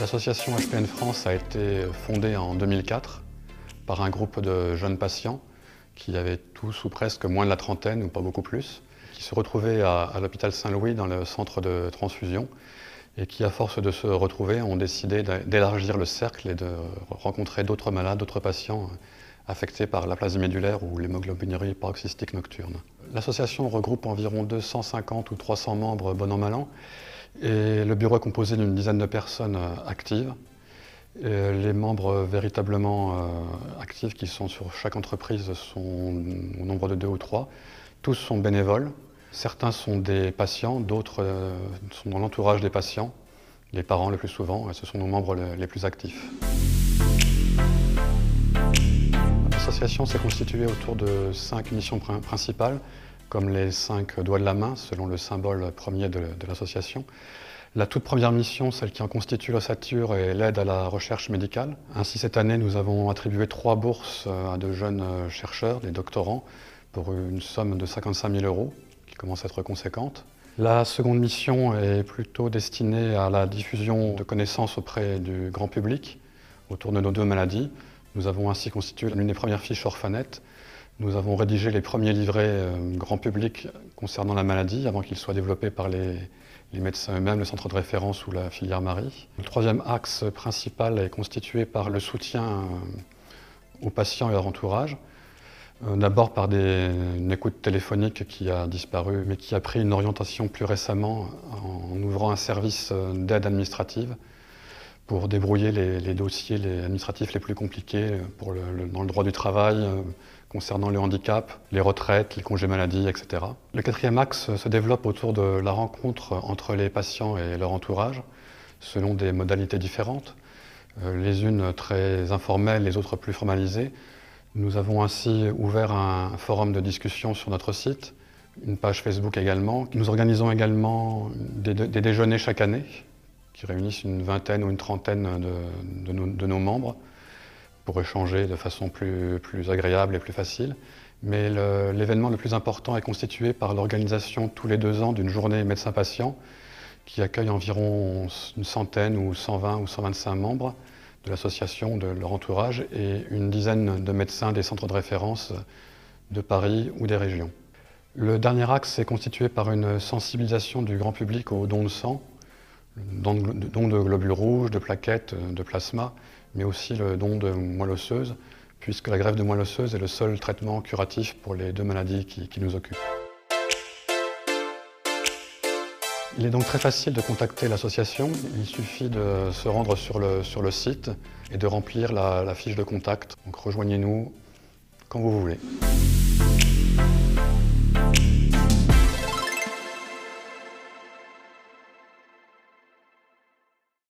L'association HPN France a été fondée en 2004 par un groupe de jeunes patients qui avaient tous ou presque moins de la trentaine ou pas beaucoup plus, qui se retrouvaient à, l'hôpital Saint-Louis dans le centre de transfusion et qui, à force de se retrouver, ont décidé d'élargir le cercle et de rencontrer d'autres malades, d'autres patients affectés par la plasie médulaire ou l'hémoglobinurie paroxystique nocturne. L'association regroupe environ 250 ou 300 membres bon an mal an et le bureau est composé d'une dizaine de personnes actives. Et les membres véritablement euh, actifs qui sont sur chaque entreprise sont au nombre de deux ou trois. Tous sont bénévoles. Certains sont des patients, d'autres euh, sont dans l'entourage des patients, les parents le plus souvent, et ce sont nos membres les plus actifs. L'association s'est constituée autour de cinq missions principales, comme les cinq doigts de la main, selon le symbole premier de, l'association. La toute première mission, celle qui en constitue l'ossature, est l'aide à la recherche médicale. Ainsi, cette année, nous avons attribué trois bourses à de jeunes chercheurs, des doctorants, pour une somme de 55 000 euros, qui commence à être conséquente. La seconde mission est plutôt destinée à la diffusion de connaissances auprès du grand public autour de nos deux maladies, nous avons ainsi constitué l'une des premières fiches orphanettes. Nous avons rédigé les premiers livrets euh, grand public concernant la maladie avant qu'ils soient développés par les, médecins eux-mêmes, le centre de référence ou la filière Marie. Le troisième axe principal est constitué par le soutien euh, aux patients et leur entourage. Euh, d'abord par une écoute téléphonique qui a disparu, mais qui a pris une orientation plus récemment en ouvrant un service d'aide administrative pour débrouiller les, dossiers administratifs les plus compliqués dans le droit du travail, concernant le handicap, les retraites, les congés maladie, etc. Le quatrième axe se développe autour de la rencontre entre les patients et leur entourage, selon des modalités différentes, euh, les unes très informelles, les autres plus formalisées. Nous avons ainsi ouvert un forum de discussion sur notre site, une page Facebook également. Nous organisons également des déjeuners chaque année qui réunissent une vingtaine ou une trentaine de, nos, membres pour échanger de façon plus, agréable et plus facile. Mais l'événement le, plus important est constitué par l'organisation tous les deux ans d'une journée médecin-patient qui accueille environ une centaine ou 120 ou 125 membres de l'association, de leur entourage et une dizaine de médecins des centres de référence de Paris ou des régions. Le dernier axe est constitué par une sensibilisation du grand public aux dons de sang don de, globules rouges, de plaquettes, euh, de plasma, mais aussi le don de moelle osseuse, puisque la greffe de moelle osseuse est le seul traitement curatif pour les deux maladies qui, nous occupent. Il est donc très facile de contacter l'association. Il suffit de se rendre sur le, site et de remplir la, fiche de contact. Rejoignez-nous quand vous voulez.